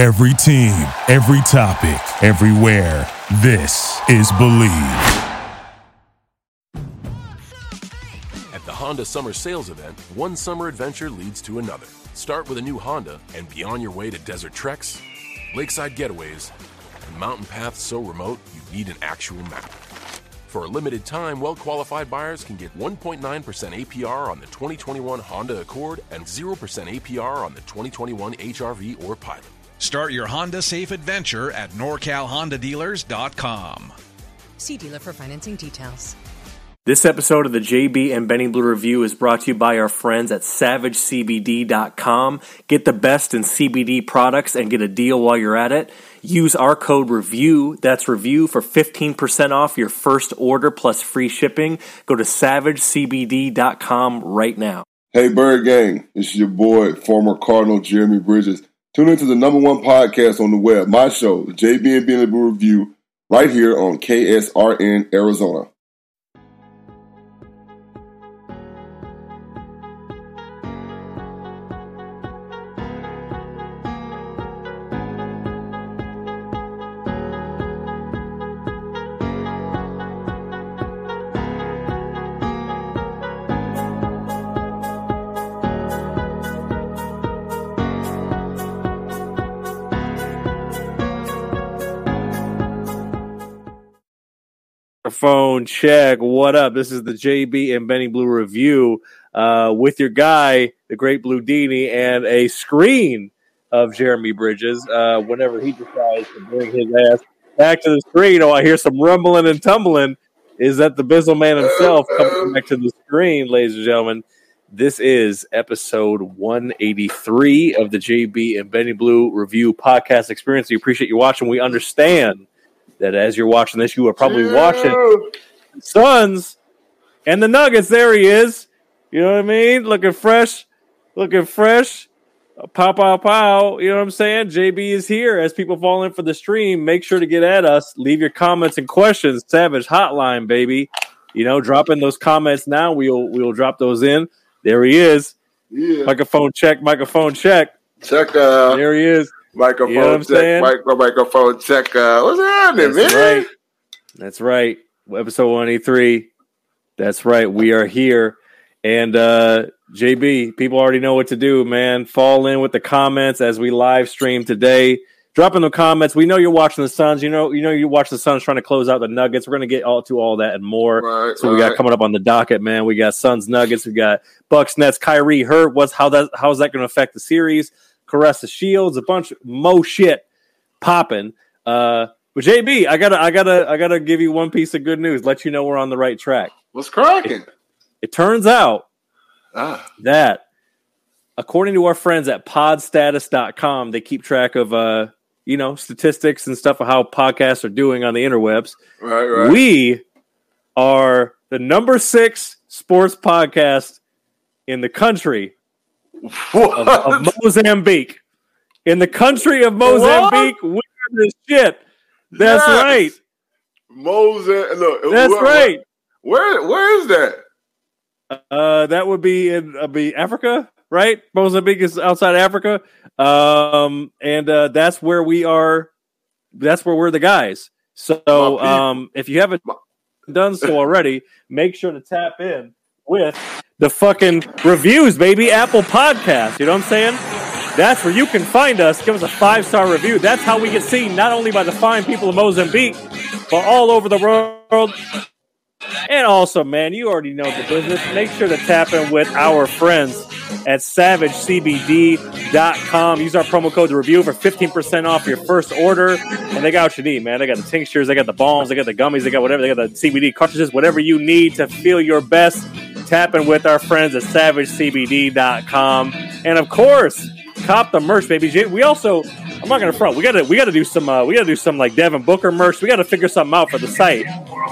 Every team, every topic, everywhere. This is Believe. At the Honda Summer Sales Event, one summer adventure leads to another. Start with a new Honda and be on your way to desert treks, lakeside getaways, and mountain paths so remote you need an actual map. For a limited time, well qualified buyers can get 1.9% APR on the 2021 Honda Accord and 0% APR on the 2021 HRV or Pilot. Start your Honda safe adventure at NorCalHondaDealers.com. See dealer for financing details. This episode of the JB and Benny Blue Review is brought to you by our friends at SavageCBD.com. Get the best in CBD products and get a deal while you're at it. Use our code REVIEW, that's REVIEW, for 15% off your first order plus free shipping. Go to SavageCBD.com right now. Hey, Bird Gang, it's your boy, former Cardinal Jeremy Bridges. Tune into the number one podcast on the web, my show, JB and Benny Review, right here on KSRN Arizona. Phone check. What up? This is the JB and Benny Blue review uh, with your guy, the Great Blue Dini, and a screen of Jeremy Bridges. Uh, whenever he decides to bring his ass back to the screen, oh, I hear some rumbling and tumbling. Is that the Bizzle Man himself coming back to the screen, ladies and gentlemen? This is episode 183 of the JB and Benny Blue review podcast experience. We appreciate you watching. We understand that as you're watching this, you are probably watching Suns and the Nuggets. There he is. You know what I mean? Looking fresh, looking fresh. Pow, pow, pow. You know what I'm saying? JB is here. As people fall in for the stream, make sure to get at us. Leave your comments and questions. Savage Hotline, baby. You know, drop in those comments now. We'll we'll drop those in. There he is. Yeah. Microphone check. Microphone check. Check uh There he is. Microphone You know check, saying? micro, microphone check. Uh, what's happening, That's man? right. That's right. Episode 183. That's right. We are here. And uh JB, people already know what to do, man. Fall in with the comments as we live stream today. Drop in the comments. We know you're watching the Suns. You know, you know you watch the Suns trying to close out the Nuggets. We're gonna get all to all that and more. Right, So we got right. coming up on the docket, man. We got Suns Nuggets. We got Bucks Nets. Kyrie hurt. What's how that how's that going to affect the series? Claressa Shields. A bunch of mo shit popping. Uh, but JB, I gotta I gotta I gotta give you one piece of good news. Let you know we're on the right track. What's cracking? It turns out Ah, that according to our friends at podstatus.com, they keep track of uh you know statistics and stuff of how podcasts are doing on the interwebs. right, right. We are the number six sports podcast in the country? Of, of Mozambique. In the country of Mozambique, we're the shit. That's Yes. right. Moses, look. That's where, right. Where, where is that? Uh, that would be in uh, be Africa, right? Mozambique is outside Africa, um, and uh, that's where we are. That's where we're the guys. So, um, if you haven't done so already, make sure to tap in with the fucking reviews, baby. Apple Podcast. You know what I'm saying? That's where you can find us. Give us a five star review. That's how we get seen, not only by the fine people of Mozambique, but all over the world. And also, man, you already know the business. Make sure to tap in with our friends at SavageCBD.com. Use our promo code to review for 15% off your first order. And they got what you need, man. They got the tinctures, they got the balms, they got the gummies, they got whatever. They got the CBD cartridges, whatever you need to feel your best. Tap in with our friends at SavageCBD.com. And of course, cop the merch, baby. We also, I'm not gonna front. We gotta, we gotta do some, uh, we gotta do some like Devin Booker merch. We gotta figure something out for the site,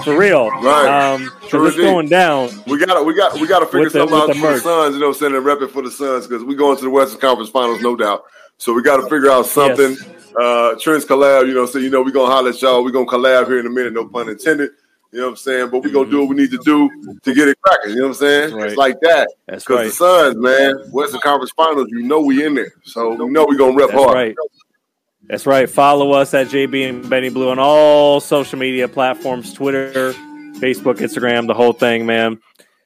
for real. Right. Um, True it's going down. We gotta, we got, we gotta figure With the- something out the for the merch. Suns. You know, what I'm saying and rep it for the Suns because we're going to the Western Conference Finals, no doubt. So we got to figure out something. Uh, Trent's collab. You know, so you know we're gonna holler at y'all. We're gonna collab here in a minute. No pun intended. You know what I'm saying? But we're gonna do what we need to do to get it cracking. You know what I'm saying? Right. It's like that. That's Because right. the Suns, man, Western Conference Finals, you know we in there. So we know we're gonna rep That's hard. right. That's right. Follow us at JB and Benny Blue on all social media platforms: Twitter, Facebook, Instagram, the whole thing, man.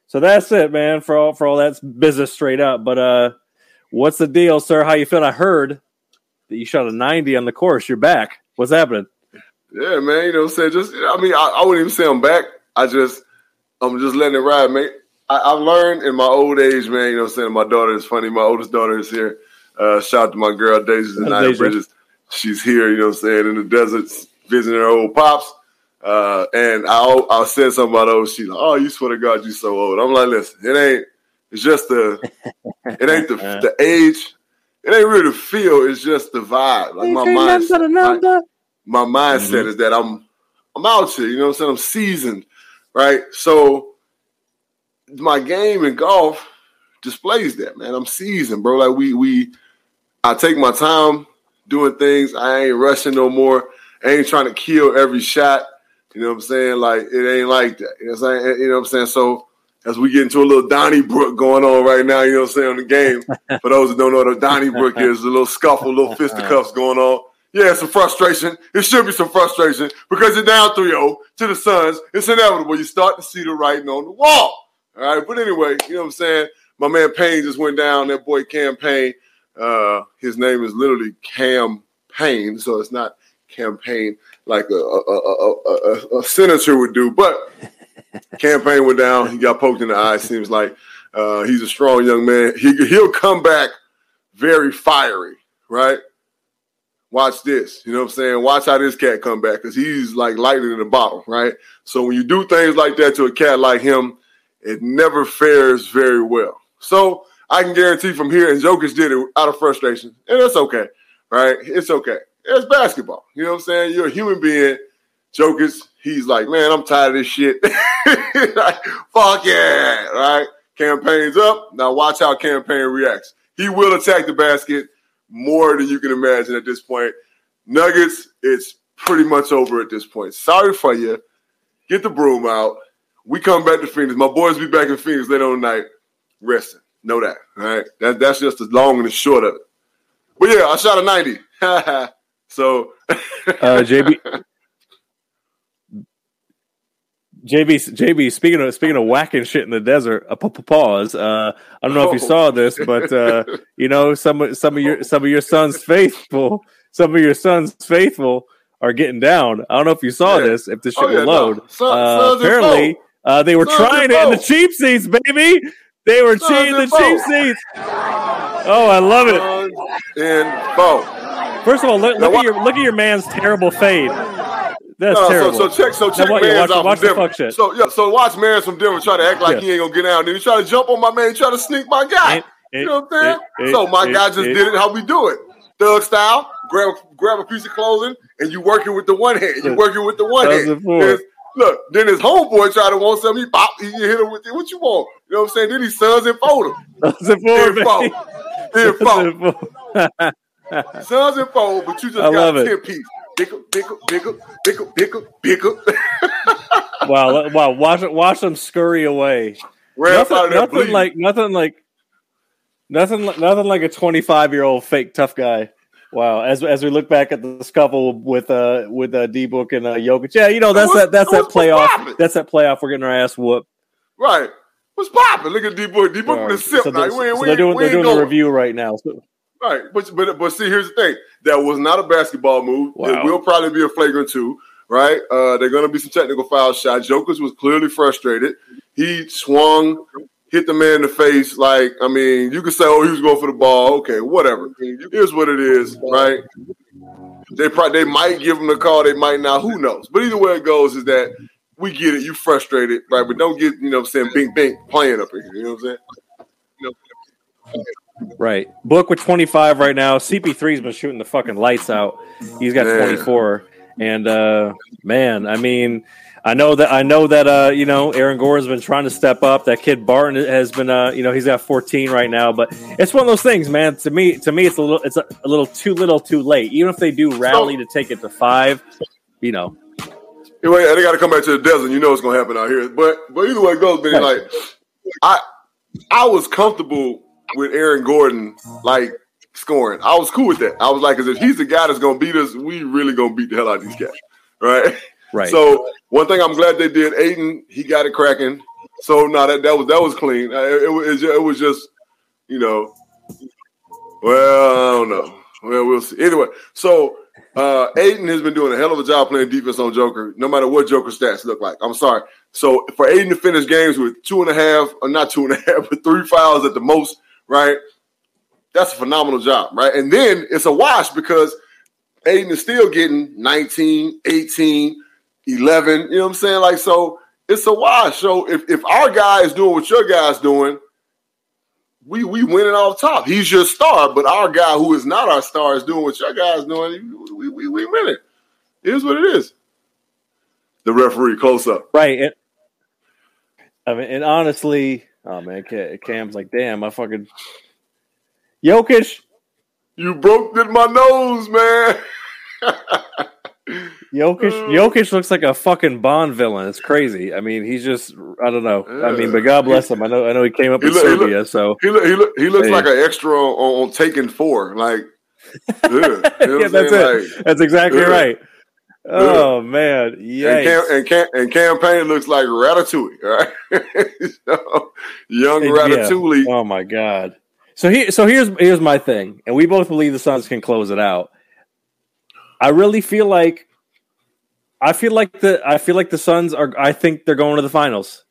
So that's it, man. For all for all that business straight up. But uh, what's the deal, sir? How you feeling? I heard that you shot a ninety on the course. You're back. What's happening? Yeah, man. You know, what I'm saying just. I mean, I, I wouldn't even say I'm back. I just, I'm just letting it ride, man. I, have learned in my old age, man. You know, what I'm saying my daughter is funny. My oldest daughter is here. Uh, shout out to my girl Daisy and Naya Bridges. She's here. You know, what I'm saying in the deserts visiting her old pops. Uh, and I I said something about oh she's like oh you swear to God you so old. I'm like listen it ain't it's just the it ain't the the age it ain't really the feel it's just the vibe like my mindset my, mindset mm-hmm. is that I'm I'm out here you know what I'm saying I'm seasoned right so my game in golf displays that man I'm seasoned bro like we we I take my time doing things I ain't rushing no more I ain't trying to kill every shot you know what I'm saying? Like it ain't like that. You know what I'm saying? You know what I'm saying? So as we get into a little Donnybrook going on right now, you know what I'm saying, on the game. For those that don't know what a Donnybrook is, a little scuffle, a little fisticuffs going on. Yeah, some frustration. It should be some frustration because you're down 3-0 to the Suns. It's inevitable. You start to see the writing on the wall. All right. But anyway, you know what I'm saying? My man Payne just went down. That boy Cam Payne. Uh, his name is literally Cam Payne, so it's not campaign like a, a, a, a senator would do. But campaign went down. He got poked in the eye. Seems like uh, he's a strong young man. He he'll come back very fiery, right? Watch this. You know what I'm saying? Watch how this cat come back because he's like lightning in a bottle, right? So when you do things like that to a cat like him, it never fares very well. So I can guarantee from here, and Jokic did it out of frustration, and that's okay, right? It's okay. It's basketball. You know what I'm saying? You're a human being. Jokic, he's like, man, I'm tired of this shit. like, fuck yeah, right? Campaign's up. Now watch how campaign reacts. He will attack the basket more than you can imagine at this point. Nuggets, it's pretty much over at this point. Sorry for you. Get the broom out. We come back to Phoenix. My boys be back in Phoenix later on tonight, resting. Know that. All right. That, that's just the long and the short of it. But yeah, I shot a 90. So, uh, JB, JB, JB. Speaking of speaking of whacking shit in the desert, a pause. Uh, I don't know if you saw this, but uh, you know some some of your some of your sons faithful, some of your sons faithful are getting down. I don't know if you saw yeah. this. If the shit oh, yeah, will load, no. Son, uh, apparently uh, they were sons trying it in the cheap seats, baby. They were cheating the cheap seats. Oh, I love it. And both. First of all, look, look at your look at your man's terrible fade. That's no, terrible. So, so check, so check man's watch, watch from Denver. So yeah, so watch man's from Denver try to act like yeah. he ain't gonna get out. Then he try to jump on my man. Try to sneak my guy. It, you know what I'm saying? It, so my guy just did it how we do it, thug style. Grab grab a piece of clothing and you working with the one hand. You working with the one hand. Look, then his homeboy try to want something. He pop, he hit him with it. What you want? You know what I'm saying? Then he sons and fold him. Sons and fold. Then fold. Sons and fold, but you just I got a 10 piece. Bigger, bigger, bigger, bigger, bigger, bigger. wow, wow! Watch watch them scurry away. nothing, nothing like nothing like nothing nothing like a twenty five year old fake tough guy. Wow, as as we look back at the scuffle with uh with uh D book and uh Jokic, yeah, you know that's that that's that playoff that's that playoff we're getting our ass whooped. Right, what's popping? Look at D book. D book right. with the sip. So, now. so we, they're doing they're doing going. a review right now. So Right, but but but see, here's the thing: that was not a basketball move. Wow. It will probably be a flagrant two. Right? Uh, they're going to be some technical foul shots. Jokers was clearly frustrated. He swung, hit the man in the face. Like, I mean, you could say, "Oh, he was going for the ball." Okay, whatever. Here's what it is, right? They probably they might give him the call. They might not. Who knows? But either way it goes, is that we get it. You frustrated, right? But don't get you know what I'm saying bing bing playing up here. You know what I'm saying? You know, Right. Book with 25 right now. CP3's been shooting the fucking lights out. He's got 24. And uh man, I mean, I know that I know that uh, you know, Aaron Gore's been trying to step up. That kid Barton has been uh, you know, he's got 14 right now, but it's one of those things, man. To me, to me it's a little it's a, a little too little too late. Even if they do rally to take it to 5, you know. Anyway, they got to come back to the desert. You know what's going to happen out here. But but either way it goes, Benny, right. like I I was comfortable with Aaron Gordon like scoring. I was cool with that. I was like, because if he's the guy that's gonna beat us, we really gonna beat the hell out of these guys, right? Right. So one thing I'm glad they did, Ayton, he got it cracking. So no, that that was that was clean. Uh, It, it, was- it was just, you know, well, I don't know. Well, we'll see. Anyway, so uh Ayton has been doing a hell of a job playing defense on Joker, no matter what Joker stats look like. I'm sorry. So for Ayton to finish games with two and a half, or not two and a half, but three fouls at the most, right? That's a phenomenal job, right? And then it's a wash because Ayton is still getting 19, 18, 11. You know what I'm saying? Like, so it's a wash. So if, if our guy is doing what your guy's doing, we we win winning off top. He's your star, but our guy who is not our star is doing what your guy's doing. We we, we winning. It is what it is. The referee close up. Right. And, I mean, and honestly, oh man, Cam's like, damn, I fucking Jokic, You broke my nose, man. Jokic, Uh. Jokic looks like a fucking Bond villain. It's crazy. I mean, he's just, I don't know. I mean, but God bless him. I know, I know he came up He in look- he look- Serbia, so He look, he look, he looks Hey. like an extra on, on Taken Four. Like, yeah, you know yeah, that's saying? it. Like, that's exactly yeah. right. Oh man, and, yeah. cam, and, cam, and campaign looks like Ratatouille, right? So, young Ratatouille. Oh my god. So here, so here's here's my thing, and we both believe the Suns can close it out. I really feel like, I feel like the I feel like the Suns are. I think they're going to the finals.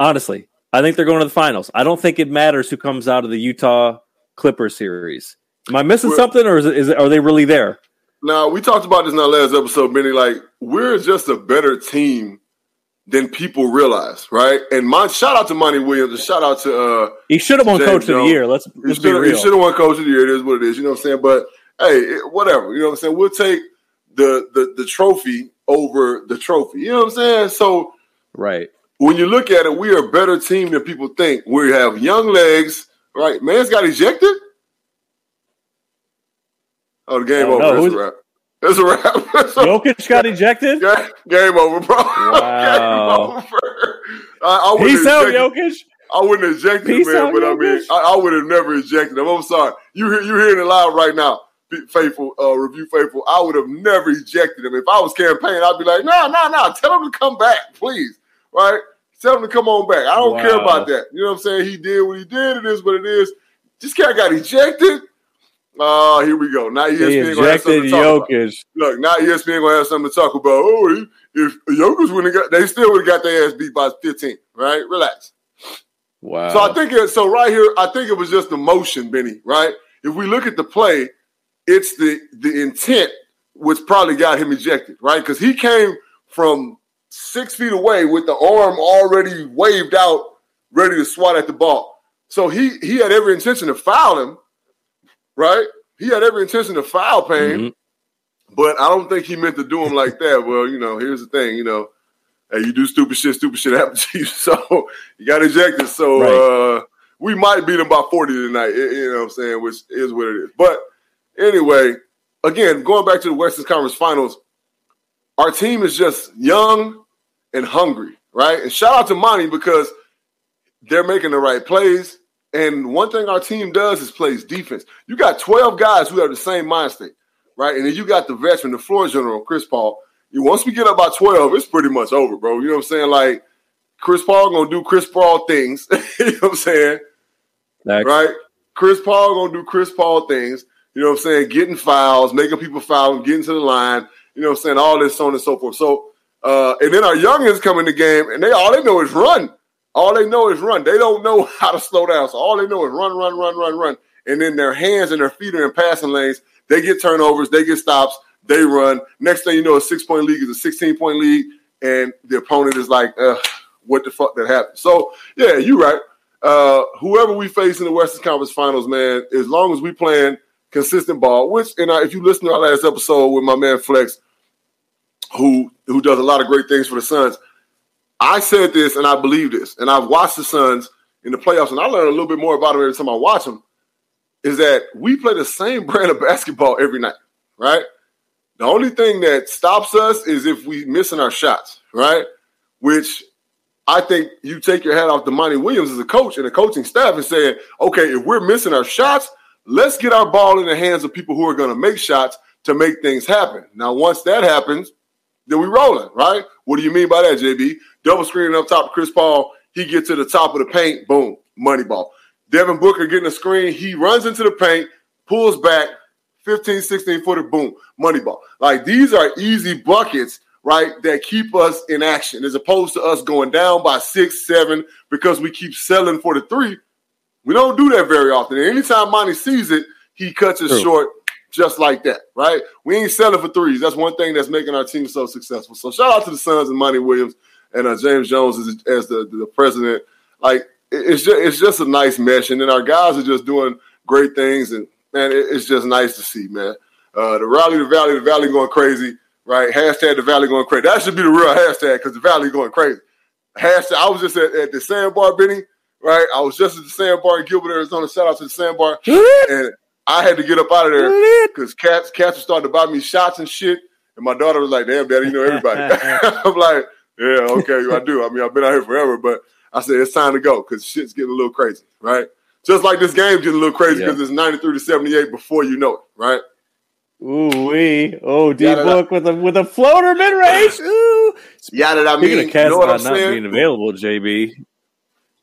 Honestly, I think they're going to the finals. I don't think it matters who comes out of the Utah Clippers series. Am I missing Well- something, or is it, is it, are they really there? Now we talked about this in our last episode, Benny. Like we're just a better team than people realize, right? And my shout out to Monty Williams, and shout out to uh He should have won James Coach of the Year. Let's let's be real. he should have won Coach of the Year. It is what it is. You know what I'm saying? But hey, it- whatever. You know what I'm saying? We'll take the the the trophy over the trophy. You know what I'm saying? So right. when you look at it, we are a better team than people think. We have young legs, right? Man's got ejected. Oh, the game Oh, over. no, That's a wrap. That's a wrap. That's a- Jokic got ejected. Ga- Game over, bro. Wow. Game over. I, I wouldn't Peace out, Jokic. I wouldn't have ejected him, man, out, but I mean, I, I would have never ejected him. I'm sorry. You hear, you hearing it loud right now, Be- faithful, uh, review faithful. I would have never ejected him. If I was campaigning, I'd be like, no, no, no, tell him to come back, please. Right? Tell him to come on back. I don't care about that. You know what I'm saying? He did what he did. It is what it is. This guy got ejected. Oh, here we go. Now ESPN gonna have something to talk about. Jokic. Look, now ESPN gonna have something to talk about. Oh, he- if Jokic wouldn't have got, they still would have got their ass beat by 15. Right? Relax. Wow. So I think it, so. Right here, I think it was just the motion, Benny. Right? If we look at the play, it's the the intent which probably got him ejected. Right? Because he came from six feet away with the arm already waved out, ready to swat at the ball. So he he had every intention to foul him. Right? He had every intention to foul Payne. Mhm. But I don't think he meant to do him like that. Well, you know, here's the thing, you know, hey, you do stupid shit, stupid shit happens to you. So you got ejected. So Right. uh we might beat him by 40 tonight, you you know what I'm saying, which is what it is. But anyway, again, going back to the Western Conference Finals, our team is just young and hungry, right? And shout out to Monty because they're making the right plays. And one thing our team does is plays defense. You got 12 guys who have the same mind state, right? And then you got the veteran, the floor general, Chris Paul. You once we get up by 12, it's pretty much over, bro. You know what I'm saying? Like Chris Paul gonna do Chris Paul things. you know what I'm saying? Next. Right? Chris Paul gonna do Chris Paul things. You know what I'm saying? Getting fouls, making people foul, getting to the line. You know what I'm saying? All this, so on and so forth. So, uh, and then our youngins come in the game, and they all they know is run. All they know is run. They don't know how to slow down. So all they know is run, run, run, run, run. And then their hands and their feet are in passing lanes. They get turnovers. They get stops. They run. Next thing you know, a six point league is a 16 point league, and the opponent is like, what the fuck that happened? So yeah, you're right. Uh, whoever we face in the Western Conference Finals, man, as long as we playing consistent ball, which and I, if you listen to our last episode with my man Flex, who who does a lot of great things for the Suns, I said this and I believe this, and I've watched the Suns in the playoffs, and I learn a little bit more about them every time I watch them. Is that we play the same brand of basketball every night, right? The only thing that stops us is if we missing our shots, right? Which I think you take your hat off to Monty Williams as a coach and a coaching staff and saying, okay, if we're missing our shots, let's get our ball in the hands of people who are going to make shots to make things happen. Now, once that happens, then we rolling, right? What do you mean by that, JB? Double screening up top of Chris Paul. He gets to the top of the paint, boom, money ball. Devin Booker getting a screen. He runs into the paint, pulls back, 15, 16 footer, boom, money ball. Like these are easy buckets, right, that keep us in action as opposed to us going down by six, seven because we keep selling for the three. We don't do that very often. And anytime Monty sees it, he cuts it True. short just like that, right? We ain't selling for threes. That's one thing that's making our team so successful. So shout out to the Suns and Monty Williams and uh, James Jones as, as the, the president. Like it's just it's just a nice mesh, and then our guys are just doing great things, and man, it's just nice to see, man. Uh, the rally, the valley, the valley going crazy, right? Hashtag the valley going crazy. That should be the real hashtag because the valley going crazy. Hashtag. I was just at, at the sandbar, Benny. Right, I was just at the sandbar in Gilbert, Arizona. Shout out to the sandbar, and I had to get up out of there because cats cats were starting to buy me shots and shit. And my daughter was like, "Damn, daddy, you know everybody." I'm like, "Yeah, okay, I do. I mean, I've been out here forever, but I said it's time to go because shit's getting a little crazy, right? Just like this game's getting a little crazy because yeah. it's 93 to 78 before you know it, right? Ooh wee! Oh, D book with a with a floater mid range. Ooh, yeah, that I mean, Speaking of cats you know not saying? being available, JB.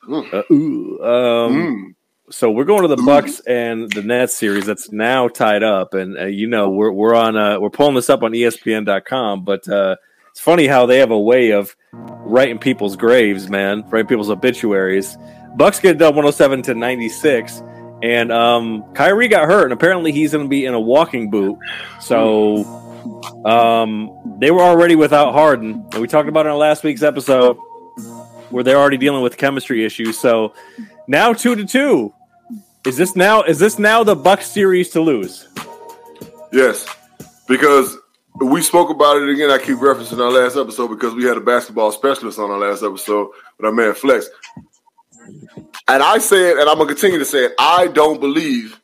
Mm. Uh, ooh, um, mm. So we're going to the Bucks and the Nets series that's now tied up, and uh, you know we're we're on uh, we're pulling this up on ESPN.com, but uh, it's funny how they have a way of writing people's graves, man, writing people's obituaries. Bucks get done 107 to 96, and um, Kyrie got hurt, and apparently he's going to be in a walking boot. So um, they were already without Harden, and we talked about in last week's episode where they're already dealing with chemistry issues. So now two to two. Is this now? Is this now the Buck series to lose? Yes, because we spoke about it again. I keep referencing our last episode because we had a basketball specialist on our last episode with our man Flex. And I said, and I'm gonna continue to say it, I don't believe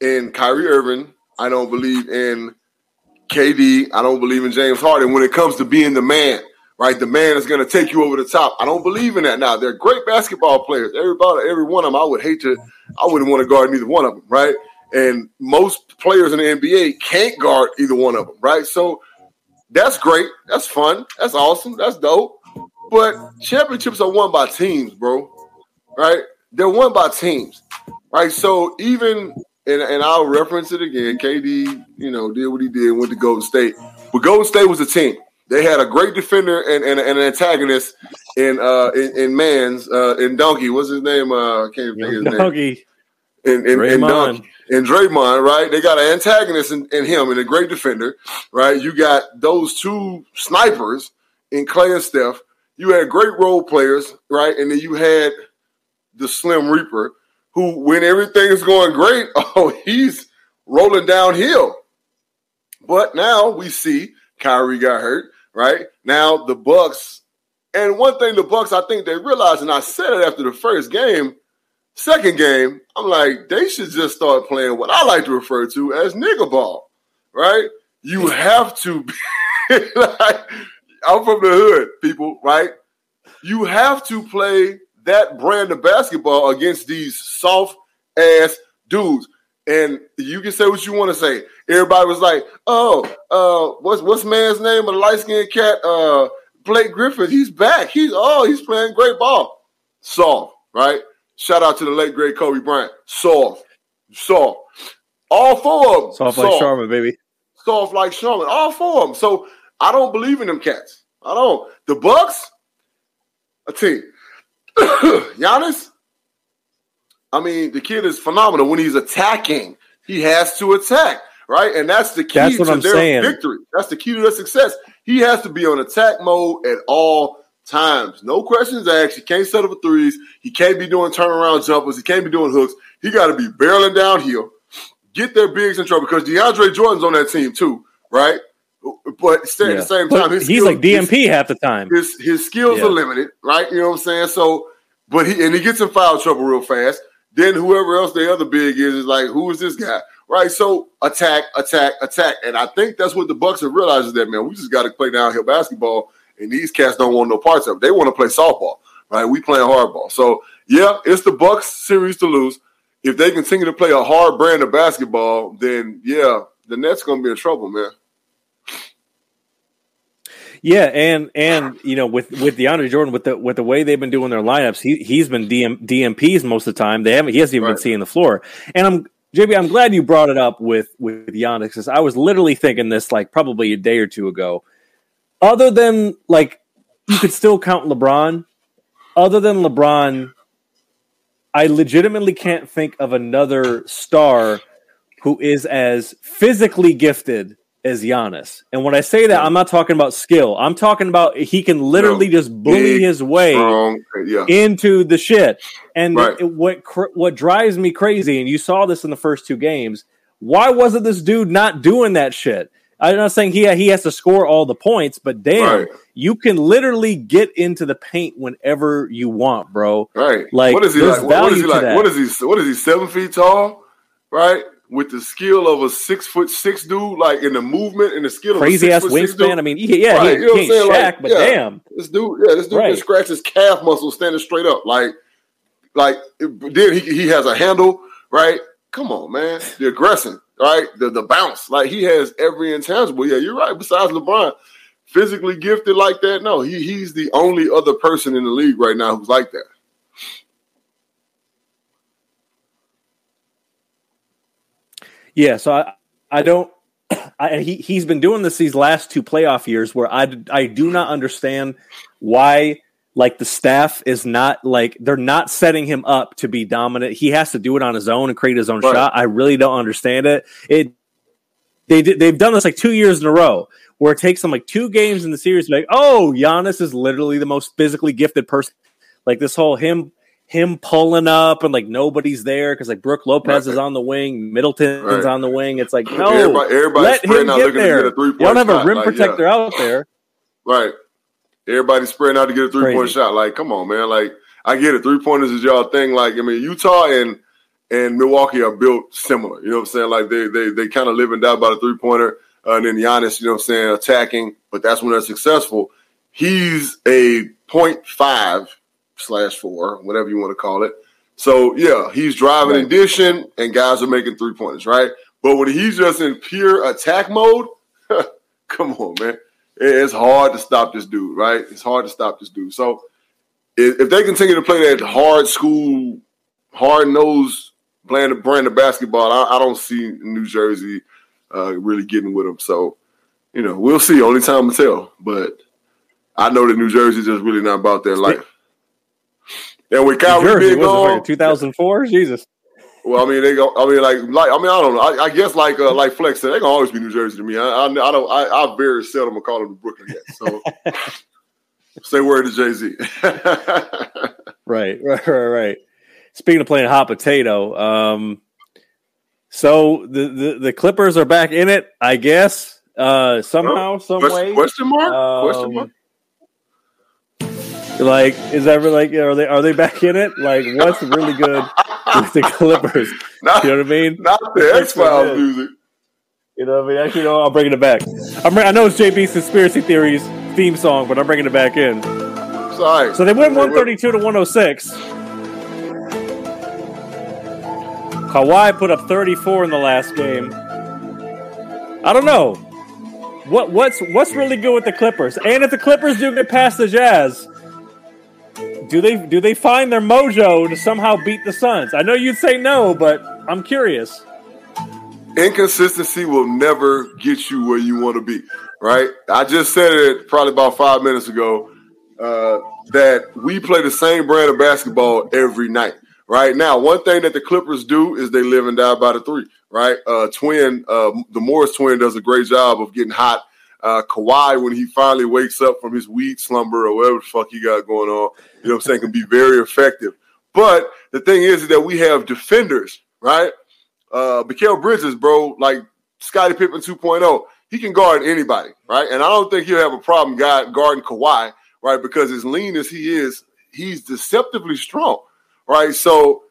in Kyrie Irving. I don't believe in KD. I don't believe in James Harden when it comes to being the man, right? The man is gonna take you over the top. I don't believe in that now. They're great basketball players. Everybody, every one of them, I would hate to, I wouldn't want to guard neither one of them, right? And most players in the NBA can't guard either one of them, right? So that's great. That's fun. That's awesome. That's dope. But championships are won by teams, bro. Right? They're won by teams. Right? So even and, and I'll reference it again. KD, you know, did what he did, went to Golden State. But Golden State was a team. They had a great defender and, and, and an antagonist in uh in, in Mans uh in Donkey. What's his name? Uh I can't think his Donkey. name and, and, and, Dunk, and Draymond, right? They got an antagonist in, in, him and a great defender, right? You got those two snipers in Klay and Steph. You had great role players, right? And then you had the Slim Reaper, who, when everything is going great, oh, he's rolling downhill. But now we see Kyrie got hurt, right? Now the Bucks, and one thing the Bucks, I think they realized, and I said it after the first game Second game, I'm like, they should just start playing what I like to refer to as nigga ball, right? You have to be like, I'm from the hood, people, right? You have to play that brand of basketball against these soft ass dudes. And you can say what you want to say. Everybody was like, "Oh, uh, what's what's man's name the light skinned cat? Uh, Blake Griffin. He's back. He's oh, he's playing great ball. Soft, right? Shout out to the late great Kobe Bryant. Soft, soft. All four of them. Soft, soft. like Charmin, baby. Soft like Charmin. All four of them. So I don't believe in them cats. I don't. The Bucks, tell you, Giannis. I mean, the kid is phenomenal when he's attacking. He has to attack, right? And that's the key that's to their saying. victory. That's the key to their success. He has to be on attack mode at all times. No questions asked. He can't settle for threes. He can't be doing turnaround jumpers. He can't be doing hooks. He got to be barreling downhill, get their bigs in trouble because DeAndre Jordan's on that team too, right? But yeah. at the same time, he's skills, like DNP his, half the time. His his skills yeah. are limited, right? You know what I'm saying? So, but he and he gets in foul trouble real fast. Then whoever else the other big is is like, who is this guy? Right? So attack, attack, attack. And I think that's what the Bucks have realized is that man, we just got to play downhill basketball and these cats don't want no parts of it. They want to play softball, right? We playing hardball. So yeah, it's the Bucks series to lose. if they continue to play a hard brand of basketball, then yeah, the Nets to be in trouble, man. Yeah, and and you know with with DeAndre Jordan with the with the way they've been doing their lineups, he he's been DM, DNPs most of the time. They haven't he hasn't even right. been seeing the floor. And I'm JB, I'm glad you brought it up with with Giannis because I was literally thinking this like probably a day or two ago. Other than like you could still count LeBron. Other than LeBron, I legitimately can't think of another star who is as physically gifted as Giannis. And when I say that, I'm not talking about skill. I'm talking about he can literally no, just bully big, his way strong, yeah. into the shit. And right. it, what what drives me crazy, and you saw this in the first two games. Why wasn't this dude not doing that shit? I'm not saying he he has to score all the points, but damn, right. you can literally get into the paint whenever you want, bro. Right? Like, what is he like? What is he like? What is he? What is he? Seven feet tall, right? With the skill of a six foot six dude, like in the movement and the skill crazy of ass wingspan. I mean, yeah, right, he, you know he ain't Shaq, like, but yeah, damn, this dude, yeah, this dude right. can scratch his calf muscle standing straight up, like, like then he he has a handle, right? Come on, man, the aggression, right? The the bounce, like he has every intangible. Yeah, you're right. Besides LeBron, physically gifted like that, no, he he's the only other person in the league right now who's like that. Yeah, so I I don't. I, he he's been doing this these last two playoff years where I I do not understand why like the staff is not like they're not setting him up to be dominant. He has to do it on his own and create his own right. shot. I really don't understand it. It they did, they've done this like two years in a row where it takes them like two games in the series like oh Giannis is literally the most physically gifted person. Like this whole him him pulling up and like nobody's there because like Brook Lopez right. is on the wing, Middleton's right. on the wing. It's like no, everybody, let him get there. Get you don't have a rim like, protector yeah. out there, right? Everybody's spreading out to get a three Crazy. point shot. Like, come on, man! Like, I get it. Three pointers is y'all thing. Like, I mean, Utah and and Milwaukee are built similar. You know what I'm saying? Like, they they they kind of live and die by the three pointer. Uh, and then Giannis, you know what I'm saying, attacking, but that's when they're successful. He's a 0.5 slash four, whatever you want to call it. So yeah, he's driving right. addition, and guys are making three pointers, right? But when he's just in pure attack mode, come on, man, it's hard to stop this dude, right? It's hard to stop this dude. So if they continue to play that hard school, hard nosed brand brand of basketball, I, I don't see New Jersey uh, really getting with them. So you know, we'll see. Only time will tell. But I know that New Jersey is just really not about their life. And with Kyrie being gone, 2004, Jesus. Well, I mean, they go. I mean, like, like, I mean, I don't know. I, I guess, like, uh, like Flex said, they gonna always be New Jersey to me. I, I, I don't. I, I very seldom call them Brooklyn yet. So, say word to Jay Z. right, right, right, right. Speaking of playing hot potato, um, so the, the the Clippers are back in it, I guess. Uh, somehow, some question, way. Question mark? Um, question mark? Like, is that really like are they are they back in it? Like, what's really good with the Clippers? Not, you know what I mean? Not the X Files music. You know what I mean? Actually, no, I'm bringing it back. I'm, I know it's JB's conspiracy theories theme song, but I'm bringing it back in. Sorry. So they went 132 to 106. Kawhi put up 34 in the last game. I don't know. What what's what's really good with the Clippers? And if the Clippers do get past the Jazz, do they do they find their mojo to somehow beat the Suns? I know you'd say no, but I'm curious. Inconsistency will never get you where you want to be, right? I just said it probably about five minutes ago uh, that we play the same brand of basketball every night. Right now, one thing that the Clippers do is they live and die by the three. Right, uh, twin, uh, the Morris twin does a great job of getting hot uh, Kawhi, when he finally wakes up from his weed slumber or whatever the fuck he got going on, you know what I'm saying, can be very effective. But the thing is, that we have defenders, right? Uh, Mikal Bridges, bro, like Scottie Pippen 2.0, he can guard anybody, right? And I don't think he'll have a problem guarding Kawhi, right? Because as lean as he is, he's deceptively strong, right? So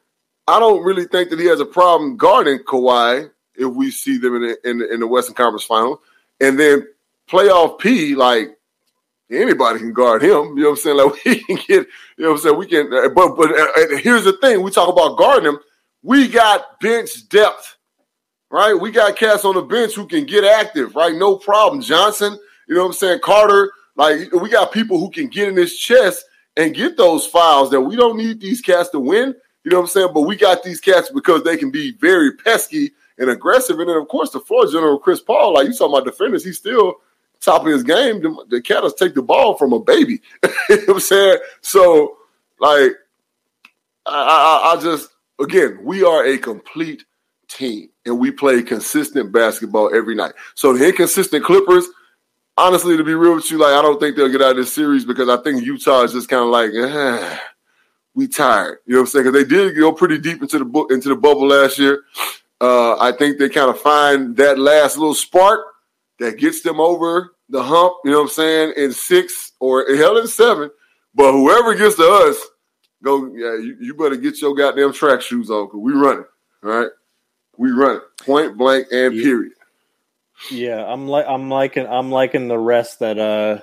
I don't really think that he has a problem guarding Kawhi if we see them in the, in the, in the Western Conference Final. And then playoff P, like anybody can guard him. You know what I'm saying? Like we can get, you know what I'm saying? We can, uh, but but uh, uh, here's the thing: we talk about guarding him, we got bench depth, right? We got cats on the bench who can get active, right? No problem. Johnson, you know what I'm saying? Carter, like we got people who can get in his chest and get those fouls that we don't need these cats to win. You know what I'm saying? But we got these cats because they can be very pesky and aggressive. And then, of course, the floor general, Chris Paul, like you talking about defenders, he's still top of his game. The, the take the ball from a baby. you know what I'm saying? So, like, I, I, I just, again, we are a complete team and we play consistent basketball every night. So the inconsistent Clippers, honestly, to be real with you, like I don't think they'll get out of this series because I think Utah is just kind of like, eh, we tired. You know what I'm saying? Because they did go pretty deep into the book into the bubble last year. Uh, I think they kind of find that last little spark that gets them over the hump. You know what I'm saying? In six or hell in seven. But whoever gets to us, go yeah, you, you better get your goddamn track shoes on because we running. All right, we running point blank and period. Yeah, I'm like I'm liking I'm liking the rest that uh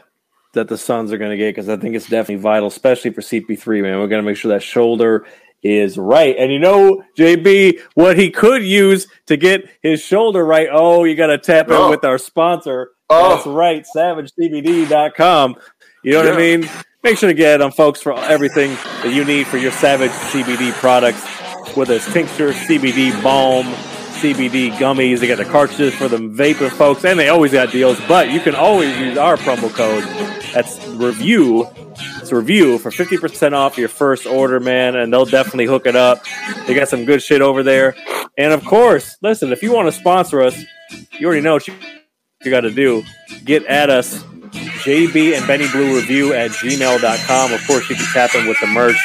that the Suns are going to get because I think it's definitely vital, especially for CP3. Man, we're going to make sure that shoulder is right. And you know, JB, what he could use to get his shoulder right. Oh, you got to tap oh. in with our sponsor. Oh. That's right, SavageCBD.com. You know yeah. what I mean? Make sure to get them, folks, for everything that you need for your Savage CBD products, whether it's tincture, CBD balm, CBD gummies. They got the cartridges for the vapor folks, and they always got deals. But you can always use our promo code. That's review. It's review for fifty percent off your first order, man, and they'll definitely hook it up. They got some good shit over there. And of course, listen, if you want to sponsor us, you already know what you, got to do. Get at us, JB and Benny Blue Review at gmail.com. Of course, you can tap in with the merch.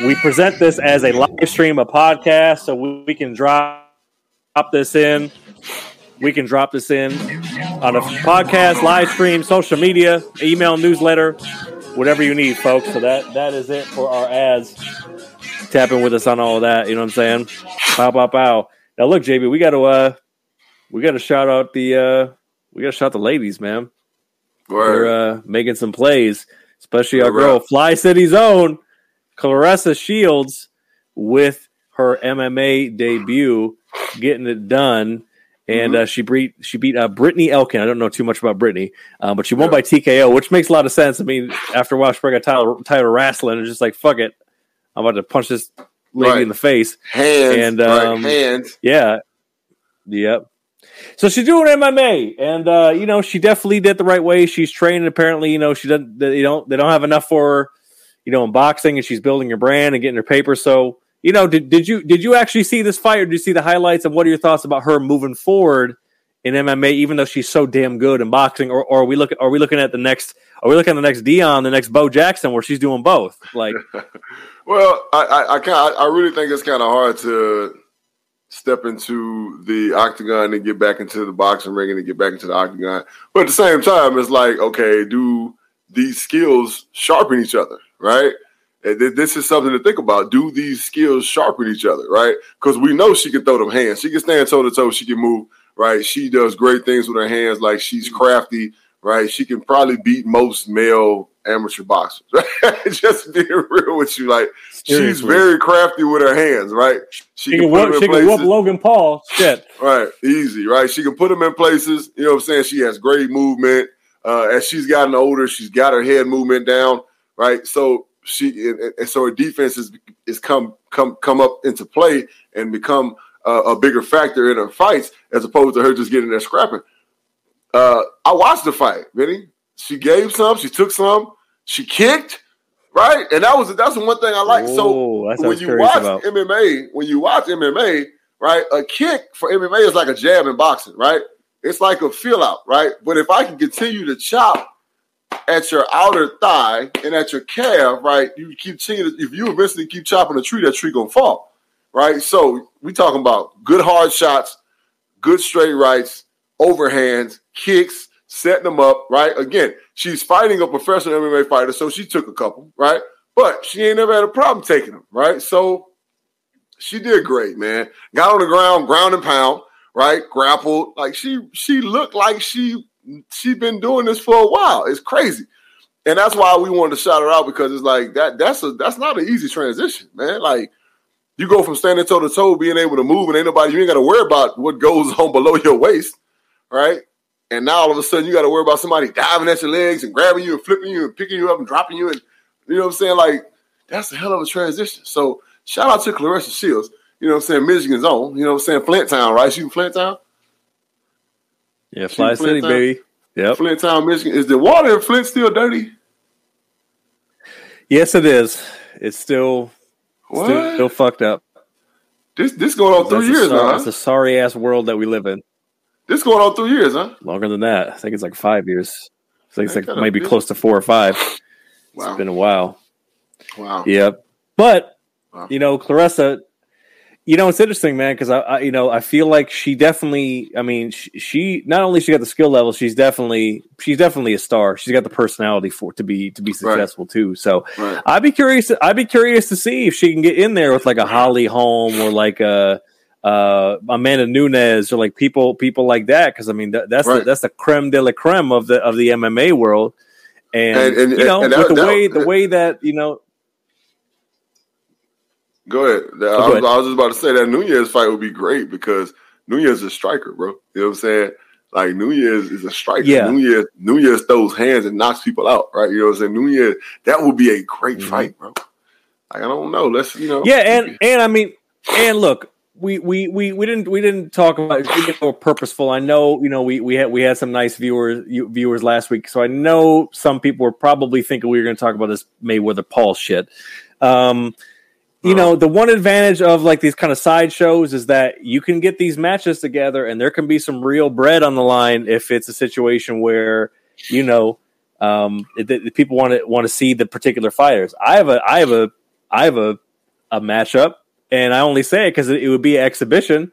We present this as a live stream, a podcast, so we can drop drop this in. We can drop this in on a podcast, live stream, social media, email, newsletter, whatever you need, folks. So that that is it for our ads. Tapping with us on all of that. You know what I'm saying? Pow pow pow. Now look, JB, we got to uh, we got to shout out the uh, we got to shout the ladies, man. We're uh, making some plays, especially our girl, Fly City's own Claressa Shields, with her MMA debut getting it done. And mm-hmm. uh, she beat she beat uh, Brittney Elkin. I don't know too much about Brittney, uh, but she won by TKO, which makes a lot of sense. I mean, after a while, she got tired, tired of wrestling and just like fuck it, I'm about to punch this lady right. in the face. Hands and um, right. hands. Yeah, yep. So she's doing MMA, and uh, you know she definitely did the right way. She's training. Apparently, you know she doesn't. They don't. They don't have enough for her, you know, in boxing, and she's building her brand and getting her paper. So you know, did, did you did you actually see this fight or did you see the highlights and what are your thoughts about her moving forward in MMA, even though she's so damn good in boxing? Or, or are we looking are we looking at the next are we looking at the next Deion, the next Bo Jackson where she's doing both? Like Well, I I, I, kinda, I really think it's kind of hard to step into the octagon and get back into the boxing ring and get back into the octagon. But at the same time, it's like, okay, do these skills sharpen each other, right? This is something to think about. Do these skills sharpen each other, right? Because we know she can throw them hands. She can stand toe to toe. She can move, right? She does great things with her hands. Like she's crafty, right? She can probably beat most male amateur boxers. Right? Just being real with you, like Seriously. she's very crafty with her hands, right? She, she can, whoop, she can whoop Logan Paul. Shit, right? Easy, right? She can put him in places. You know what I'm saying? She has great movement. Uh, as she's gotten older, she's got her head movement down, right? So she and, and, so her defense is is come come come up into play and become uh, a bigger factor in her fights as opposed to her just getting there scrapping. Uh, I watched the fight, Benny. She gave some, she took some, she kicked, right? And that was that's the one thing I like. so when you watch about. MMA, when you watch MMA, right, a kick for MMA is like a jab in boxing, right? It's like a feel out, right? But if I can continue to chop at your outer thigh and at your calf, right? You keep seeing if you eventually keep chopping a tree, that tree gonna fall, right? So we talking about good hard shots, good straight rights, overhands, kicks, setting them up, right? Again, she's fighting a professional MMA fighter, so she took a couple, right? But she ain't never had a problem taking them, right? So she did great, man. Got on the ground, ground and pound, right? Grappled, like she she looked like she she's been doing this for a while. It's crazy. And that's why we wanted to shout her out because it's like that that's a that's not an easy transition, man. Like You go from standing toe to toe, being able to move, and ain't nobody, you ain't got to worry about what goes on below your waist, right? And now all of a sudden you got to worry about somebody diving at your legs and grabbing you and flipping you and picking you up and dropping you. And you know what I'm saying? Like, that's a hell of a transition. So shout out to Claressa Shields, you know what I'm saying? Michigan's own, you know what I'm saying? Flint Town, right? She from Flint Town? Yeah, Fly City, Town? baby. Yep. Flint Town, Michigan. Is the water in Flint still dirty? Yes, it is. It's still What? still, still fucked up. this this going on three years now. It's Huh? a sorry ass world that we live in. This going on three years, huh? Longer than that. I think it's like five years. I think it's like maybe close to four or five. Wow. It's been a while. wow. Yep. But Wow. you know, Claressa, you know, it's interesting, man, because I, I, you know, I feel like she definitely. I mean, she, she not only she got the skill level, she's definitely she's definitely a star. She's got the personality for to be to be successful too. So Right. I'd be curious. I'd be curious to see if she can get in there with like a Holly Holm or like a. Uh, Amanda Nunes or like people people like that because I mean that, that's the, that's the creme de la creme of the of the MMA world, and, And- and- you know and that- the that- way the way that you know Go ahead. I, go was, ahead. I was just about to say that Nunes fight would be great because Nunes is a striker, bro. You know what I'm saying? Like Nunes is a striker. Yeah. Nunes Nunes throws hands and knocks people out, right? You know what I'm saying? Nunes that would be a great Mhm. fight, bro. Like I don't know. Let's you know. Yeah, and and I mean, and look, we we we we didn't we didn't talk about we didn't purposeful. I know you know we we had we had some nice viewers viewers last week, so I know some people were probably thinking we were going to talk about this Mayweather Paul shit. Um, you know, the one advantage of like these kind of side shows is that you can get these matches together, and there can be some real bread on the line if it's a situation where you know um, it, it- people want to want to see the particular fighters. I have a I have a I have a a matchup, and I only say it because it, it would be an exhibition.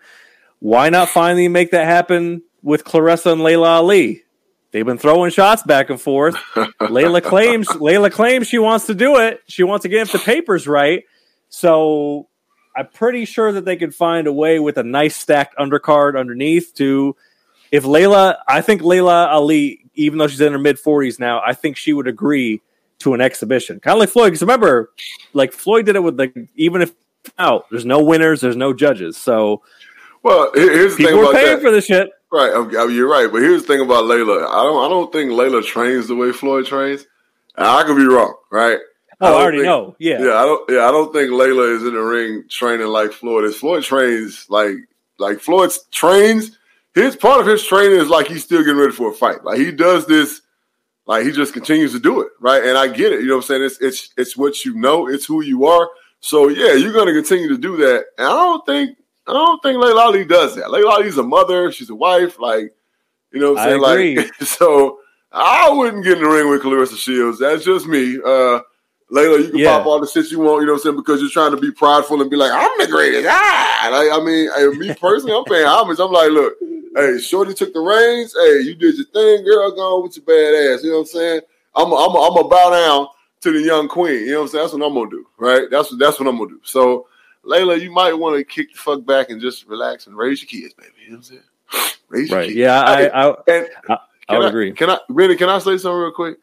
Why not finally make that happen with Claressa and Laila Ali? They've been throwing shots back and forth. Laila claims Laila claims she wants to do it. She wants to get if the papers right. So I'm pretty sure that they could find a way with a nice stacked undercard underneath to if Laila I think Laila Ali, even though she's in her mid forties now, I think she would agree to an exhibition. Kind of like Floyd. Because remember, like Floyd did it with like even if out, there's no winners, there's no judges. So Well, here- here's the thing about paying that. for this shit. Right, I'm- I'm- you're right. But here's the thing about Laila. I don't. I don't think Laila trains the way Floyd trains. And I could be wrong, right? Oh, I don't already think- know. Yeah. Yeah, I don't. Yeah, I don't think Laila is in the ring training like Floyd is. Floyd trains like like Floyd trains. His part of his training is like he's still getting ready for a fight. Like he does this, like he just continues to do it, right? And I get it. You know what I'm saying? It's it's it's what you know. It's who you are. So yeah, you're going to continue to do that. And I don't think I don't think Laila Ali does that. Laila Ali's a mother. She's a wife. Like you know what I'm I saying? agree. Like so, I wouldn't get in the ring with Claressa Shields. That's just me. Uh, Laila, you can Yeah. pop all the shit you want, you know what I'm saying, because you're trying to be prideful and be like, I'm the greatest. Ah! Like, I mean, hey, me personally, I'm paying homage. I'm like, look, hey, Shorty took the reins. Hey, you did your thing, girl. Go on with your bad ass. You know what I'm saying? I'm I'm I'm gonna bow down to the young queen. You know what I'm saying? That's what I'm gonna do, right? That's what that's what I'm gonna do. So, Laila, you might want to kick the fuck back and just relax and raise your kids, baby. You know what I'm saying? Raise your Right. kids. Yeah, I, I, I, I would I, agree. Can I, Benny? Can I say something real quick?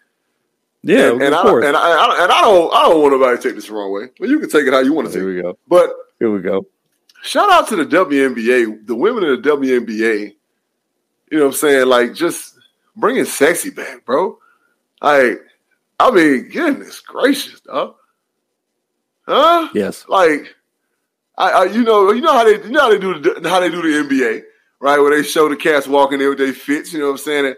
Yeah, and, and I, and I, I and I don't I don't want nobody to take this the wrong way. But you can take it how you want to take Here we go. But Here we go. shout out to the WNBA, the women in the WNBA. You know what I'm saying? Like just bringing sexy back, bro. Like, I mean, goodness gracious, dog. Huh? Yes. Like, I, I you know you know how they you know how they do the, how they do the NBA, right? Where they show the cats walking there with their fits. You know what I'm saying?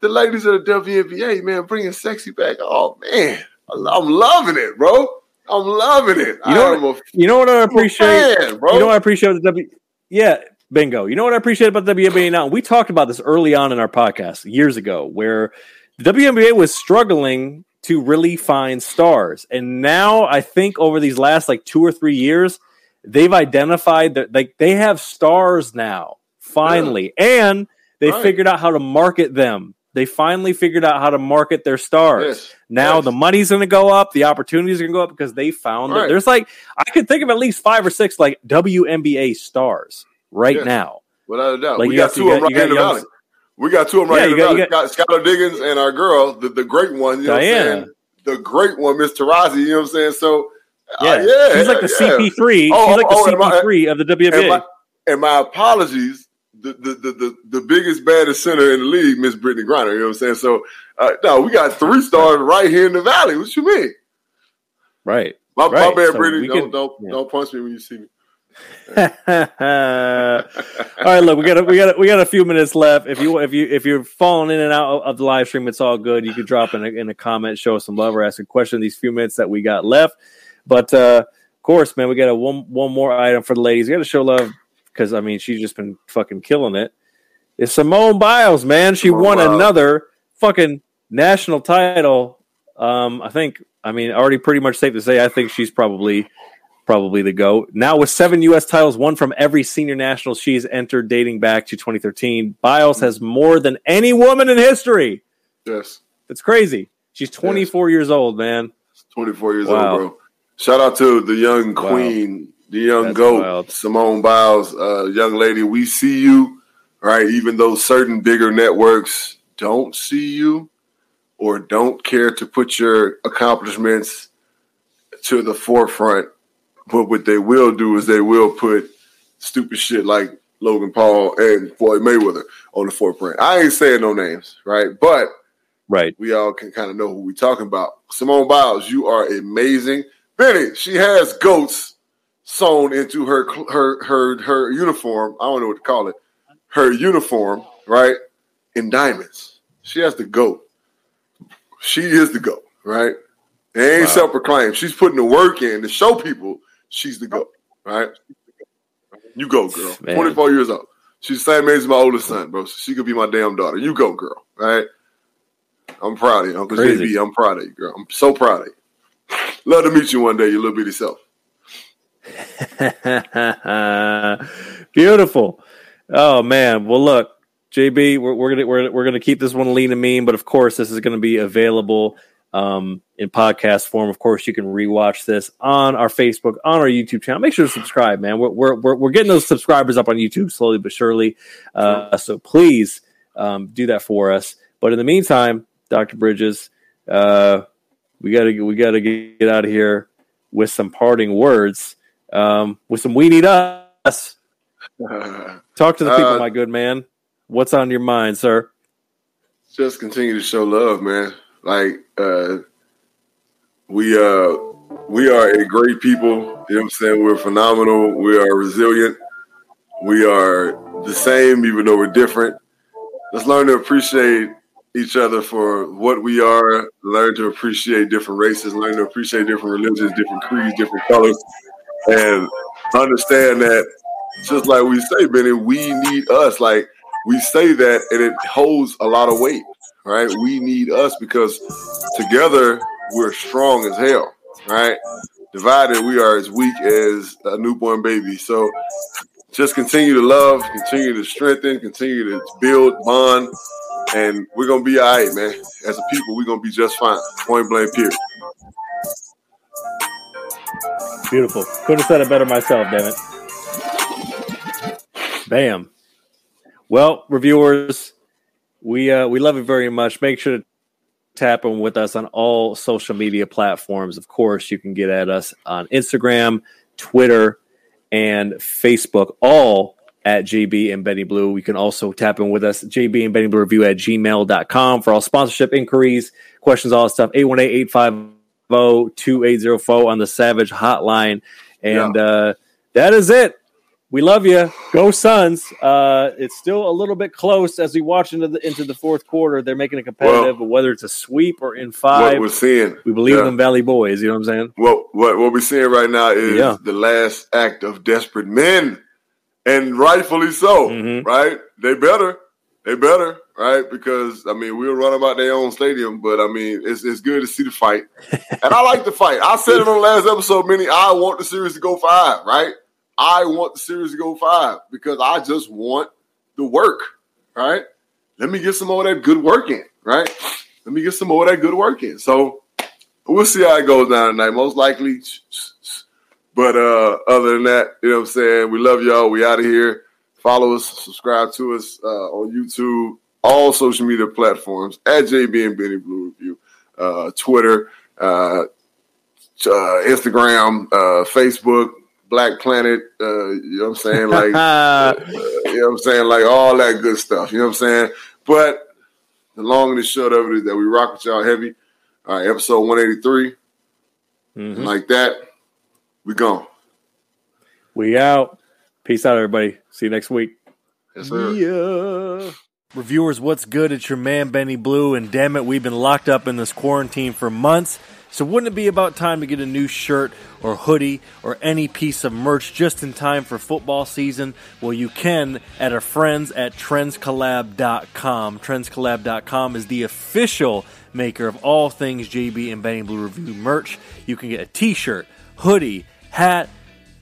The ladies of the WNBA, man, bringing sexy back. Oh man, I'm loving it, bro. I'm loving it. You know am a You know what I appreciate? fan, bro. You know what I appreciate the W? Yeah, bingo. You know what I appreciate about the WNBA now? We talked about this early on in our podcast years ago, where the WNBA was struggling to really find stars, and now I think over these last like two or three years, they've identified that like they have stars now finally, and they Right. figured out how to market them. They finally figured out how to market their stars. Yes. Now Yes. the money's going to go up, the opportunities are going to go up because they found that Right. there's like I could think of at least five or six like WNBA stars right Yes. now. Without a doubt. Like, we got, got- two of them right you here in the valley. We got two of them right Yeah, here in you the got- valley. Got, Skylar Diggins and our girl, the, the great one, you know what I'm saying? The great one, Miss Taurasi, you know what I'm saying? So, Yeah, Uh, yeah, she's like the yeah. CP3. Oh, she's like the oh, and my- CP3 of the And WNBA. my, and my apologies. The, the the the biggest baddest center in the league, Miss Brittney Griner. You know what I'm saying? So uh, no, we got three stars right here in the valley. What you mean? right. My, Right, my bad, so Brittney. Don't can- don't yeah. don't punch me when you see me. All right, look, we got a, we got a, we got a few minutes left. If you if you if you're falling in and out of the live stream, it's all good. You can drop in a, in a comment, show us some love, or ask a question. These few minutes that we got left, but uh, of course, man, we got a one one more item for the ladies. We got to show love because I mean she's just been fucking killing it. It's Simone Biles, man. She Simone won Biles. another fucking national title. Um, I think. I mean, already pretty much safe to say. I think she's probably probably the GOAT. Now, with seven U.S. titles, one from every senior national she's entered dating back to 2013, Biles has more than any woman in history. Yes, It's crazy. She's 24 years old, man. 24 years Wow. old, bro. Shout out to the young Wow. The young That's goat, wild. Simone Biles, uh, young lady. We see you, right? Even though certain bigger networks don't see you or don't care to put your accomplishments to the forefront, but what they will do is they will put stupid shit like Logan Paul and Floyd Mayweather on the forefront. I ain't saying no names, right? But Right. we all can kind of know who we talking about. Simone Biles, you are amazing. Benny, she has goats sewn into her her her her uniform. I don't know what to call it. Her uniform, right? In diamonds. She has the goat. She is the goat, right? It ain't Wow. self-proclaimed. She's putting the work in to show people she's the goat, right? You go, girl. Man. 24 years old. She's the same age as my oldest son, bro. So she could be my damn daughter. You go, girl. Right? I'm proud of you, Uncle Crazy. JB. I'm proud of you, girl. I'm so proud of you. Love to meet you one day, you little bitty self. Beautiful. Oh man. Well, look, JB, we're, we're gonna we're, we're gonna keep this one lean and mean, but of course, this is gonna be available um, in podcast form. Of course, you can rewatch this on our Facebook, on our YouTube channel. Make sure to subscribe, man. We're we're we're, getting those subscribers up on YouTube slowly but surely. Uh, so please um, do that for us. But in the meantime, Doctor Bridges, uh, we gotta we gotta get out of here with some parting words. Um, with some we need us. Talk to the people, Uh, my good man. What's on your mind, sir? Just continue to show love, man. Like uh we uh we are a great people. You know what I'm saying? We're phenomenal. We are resilient. We are the same, even though we're different. Let's learn to appreciate each other for what we are. Learn to appreciate different races. Learn to appreciate different religions, different creeds, different colors, and understand that. Just like we say, Benny, we need us. Like we say that, and it holds a lot of weight, right? We need us because together we're strong as hell, right? Divided, we are as weak as a newborn baby. So just continue to love, continue to strengthen, continue to build bond, and we're gonna be all right, man. As a people, we're gonna be just fine. Point blank, period. Beautiful. Couldn't have said it better myself, damn it. Bam. Well, reviewers, we uh, we love you very much. Make sure to tap in with us on all social media platforms. Of course, you can get at us on Instagram, Twitter, and Facebook, all at JB and Benny Blue. You can also tap in with us, JB and Benny Blue Review at gmail.com for all sponsorship inquiries, questions, all that stuff. 818 850 2804 on the Savage Hotline. And uh, that is it. We love you. Go Suns. Uh, it's still a little bit close as we watch into the into the fourth quarter. They're making it competitive, but whether it's a sweep or in five, What we're seeing, we believe yeah. in them Valley Boys. You know what I'm saying? What what what we're seeing right now is Yeah. the last act of desperate men, and rightfully so. Mhm. Right? They better, they better, right? Because I mean, we'll run about their own stadium, but I mean, it's it's good to see the fight, and I like the fight. I said it on the last episode, many. I want the series to go five, right? I want the series to go five because I just want the work, right? Let me get some more of that good work in, right? Let me get some more of that good work in. So we'll see how it goes down tonight. Most likely, but uh, other than that, you know what I'm saying. We love y'all. We out of here. Follow us, subscribe to us uh, on YouTube, all social media platforms at JB and Benny Blue Review, uh, Twitter. Uh, uh, Instagram, uh, Facebook, Black Planet. Uh, you know what I'm saying? Like, uh, you know what I'm saying? Like all that good stuff. You know what I'm saying? But the long and the short of it is that we rock with y'all heavy. All right, episode 183. Mm-hmm. Like that, we gone. We out. Peace out, everybody. See you next week. Yes, sir. Yeah. Reviewers, what's good? It's your man Benny Blue, and damn it, we've been locked up in this quarantine for months. So wouldn't it be about time to get a new shirt or hoodie or any piece of merch just in time for football season? Well, you can at our friends at trendscollab.com. Trendscollab.com is the official maker of all things JB and Benny Blue Review merch. You can get a t-shirt, hoodie, hat,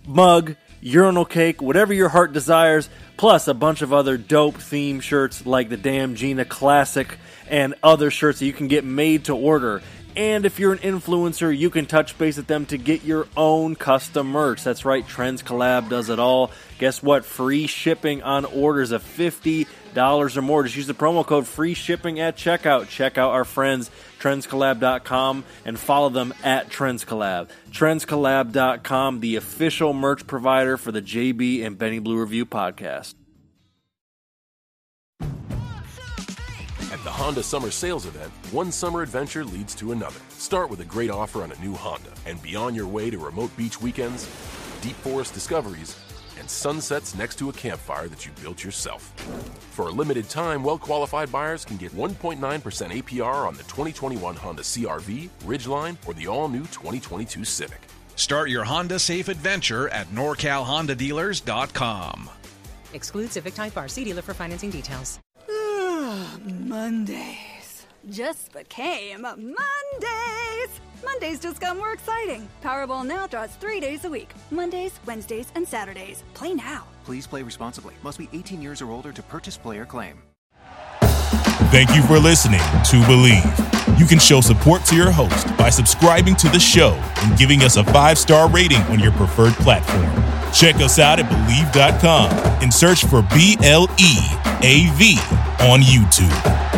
mug, urinal cake, whatever your heart desires, plus a bunch of other dope theme shirts like the Damn Gina Classic and other shirts that you can get made to order and if you're an influencer, you can touch base with them to get your own custom merch. That's right, Trends Collab does it all. Guess what? Free shipping on orders of $50 or more. Just use the promo code free shipping at checkout. Check out our friends, trendscollab.com, and follow them at trendscollab. Trendscollab.com, the official merch provider for the JB and Benny Blue Review podcast. At the Honda Summer Sales Event, one summer adventure leads to another. Start with a great offer on a new Honda, and be on your way to remote beach weekends, deep forest discoveries, and sunsets next to a campfire that you built yourself. For a limited time, well qualified buyers can get 1.9% APR on the 2021 Honda CRV, Ridgeline, or the all new 2022 Civic. Start your Honda safe adventure at NorCalHondaDealers.com. Exclude Civic Type R. See dealer for financing details. Ah, Mondays just became Mondays. Mondays just got more exciting. Powerball now draws three days a week Mondays, Wednesdays, and Saturdays. Play now. Please play responsibly. Must be 18 years or older to purchase player claim. Thank you for listening to Bleav. You can show support to your host by subscribing to the show and giving us a five star rating on your preferred platform. Check us out at Bleav.com and search for B L E A V on YouTube.